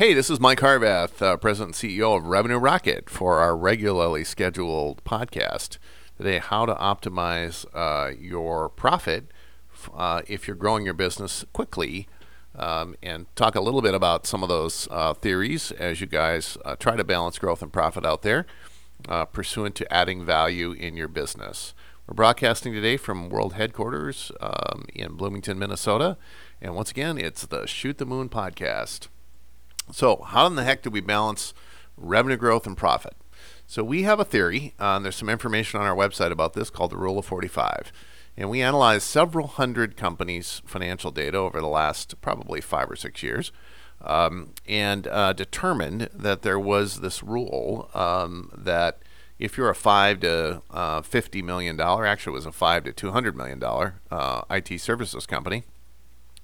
Hey, this is Mike Harvath, uh, President and CEO of Revenue Rocket, for our regularly scheduled podcast today. How to optimize uh, your profit uh, if you're growing your business quickly, um, and talk a little bit about some of those uh, theories as you guys uh, try to balance growth and profit out there, uh, pursuant to adding value in your business. We're broadcasting today from World Headquarters um, in Bloomington, Minnesota. And once again, it's the Shoot the Moon podcast. So, how in the heck do we balance revenue growth and profit? So, we have a theory, uh, and there's some information on our website about this called the Rule of 45. And we analyzed several hundred companies' financial data over the last probably five or six years um, and uh, determined that there was this rule um, that if you're a five to uh, fifty million dollar, actually it was a five to two hundred million dollar uh, IT services company,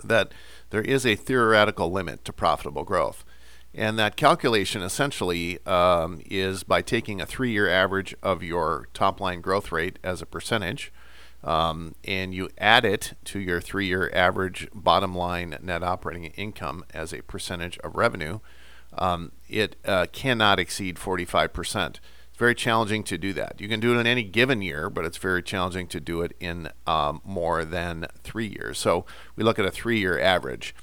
that there is a theoretical limit to profitable growth. And that calculation essentially um, is by taking a three year average of your top line growth rate as a percentage, um, and you add it to your three year average bottom line net operating income as a percentage of revenue. Um, it uh, cannot exceed 45%. It's very challenging to do that. You can do it in any given year, but it's very challenging to do it in um, more than three years. So we look at a three year average.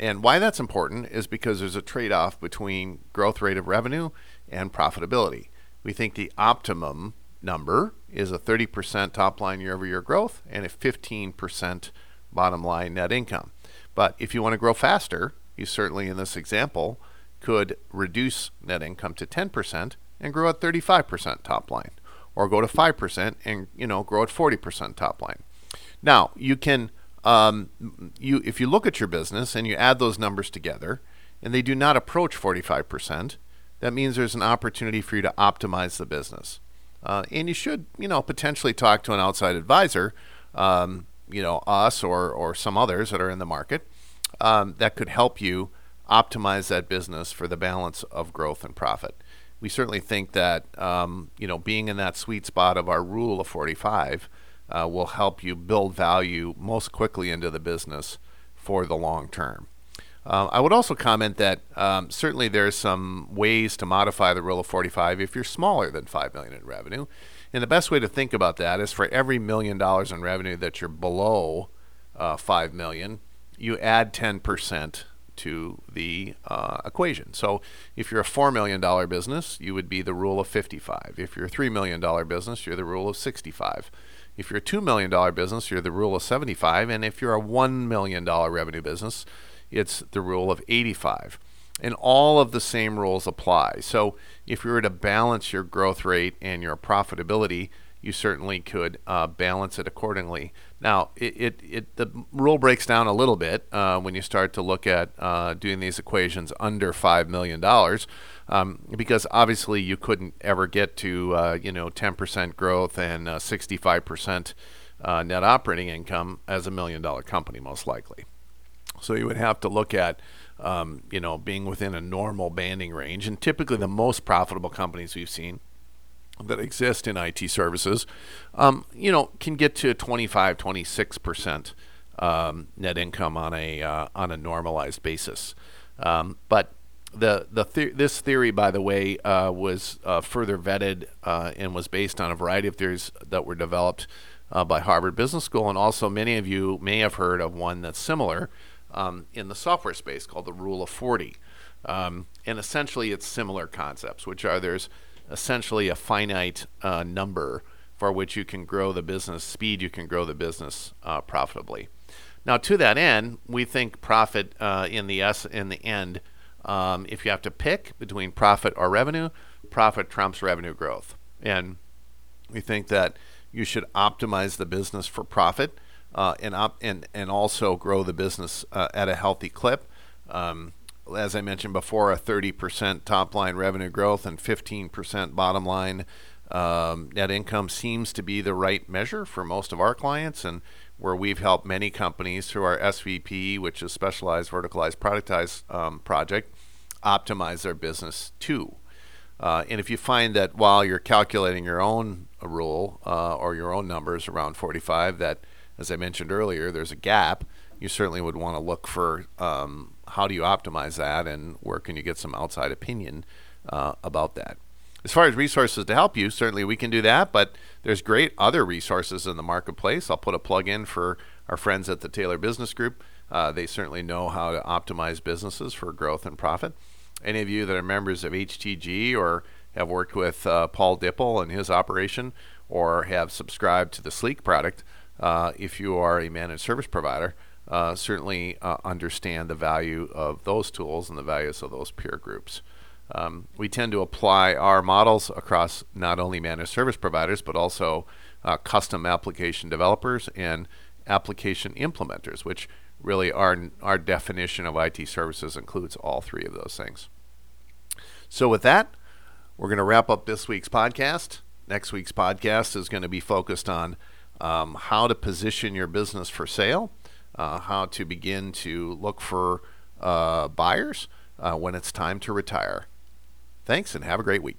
And why that's important is because there's a trade off between growth rate of revenue and profitability. We think the optimum number is a 30% top line year over year growth and a 15% bottom line net income. But if you want to grow faster, you certainly in this example could reduce net income to 10% and grow at 35% top line or go to 5% and you know grow at 40% top line. Now, you can um, you if you look at your business and you add those numbers together and they do not approach 45%, that means there's an opportunity for you to optimize the business. Uh, and you should, you know, potentially talk to an outside advisor, um, you know, us or, or some others that are in the market um, that could help you optimize that business for the balance of growth and profit. We certainly think that, um, you know, being in that sweet spot of our rule of 45 uh, will help you build value most quickly into the business for the long term. Uh, I would also comment that um, certainly there's some ways to modify the rule of 45 if you're smaller than 5 million in revenue. And the best way to think about that is for every million dollars in revenue that you're below uh, 5 million, you add 10% to the uh, equation. So if you're a $4 million business, you would be the rule of 55. If you're a $3 million business, you're the rule of 65. If you're a $2 million business, you're the rule of 75. And if you're a $1 million revenue business, it's the rule of 85. And all of the same rules apply. So if you were to balance your growth rate and your profitability, you certainly could uh, balance it accordingly. Now, it, it, it, the rule breaks down a little bit uh, when you start to look at uh, doing these equations under $5 million. Um, because obviously you couldn't ever get to uh, you know 10% growth and 65% uh, uh, net operating income as a million dollar company most likely. So you would have to look at um, you know being within a normal banding range, and typically the most profitable companies we've seen that exist in IT services, um, you know, can get to 25, 26 percent um, net income on a uh, on a normalized basis. Um, but the the, this theory, by the way, uh, was uh, further vetted uh, and was based on a variety of theories that were developed uh, by Harvard Business School, and also many of you may have heard of one that's similar um, in the software space called the Rule of Forty, um, and essentially it's similar concepts, which are there's essentially a finite uh, number for which you can grow the business speed, you can grow the business uh, profitably. Now, to that end, we think profit in the s in the end um, if you have to pick between profit or revenue, profit trumps revenue growth. And we think that you should optimize the business for profit uh, and, op- and, and also grow the business uh, at a healthy clip. Um, as I mentioned before, a 30% top line revenue growth and 15% bottom line um, net income seems to be the right measure for most of our clients. And where we've helped many companies through our SVP, which is Specialized Verticalized Productized um, project, optimize their business too. Uh, and if you find that while you're calculating your own rule uh, or your own numbers around 45, that, as I mentioned earlier, there's a gap, you certainly would want to look for um, how do you optimize that, and where can you get some outside opinion uh, about that? As far as resources to help you, certainly we can do that, but there's great other resources in the marketplace. I'll put a plug in for our friends at the Taylor Business Group. Uh, they certainly know how to optimize businesses for growth and profit. Any of you that are members of HTG or have worked with uh, Paul Dippell and his operation, or have subscribed to the Sleek product, uh, if you are a managed service provider, uh, certainly uh, understand the value of those tools and the values of those peer groups. Um, we tend to apply our models across not only managed service providers, but also uh, custom application developers and application implementers, which really our, our definition of IT services includes all three of those things. So, with that, we're going to wrap up this week's podcast. Next week's podcast is going to be focused on um, how to position your business for sale, uh, how to begin to look for uh, buyers uh, when it's time to retire. Thanks and have a great week.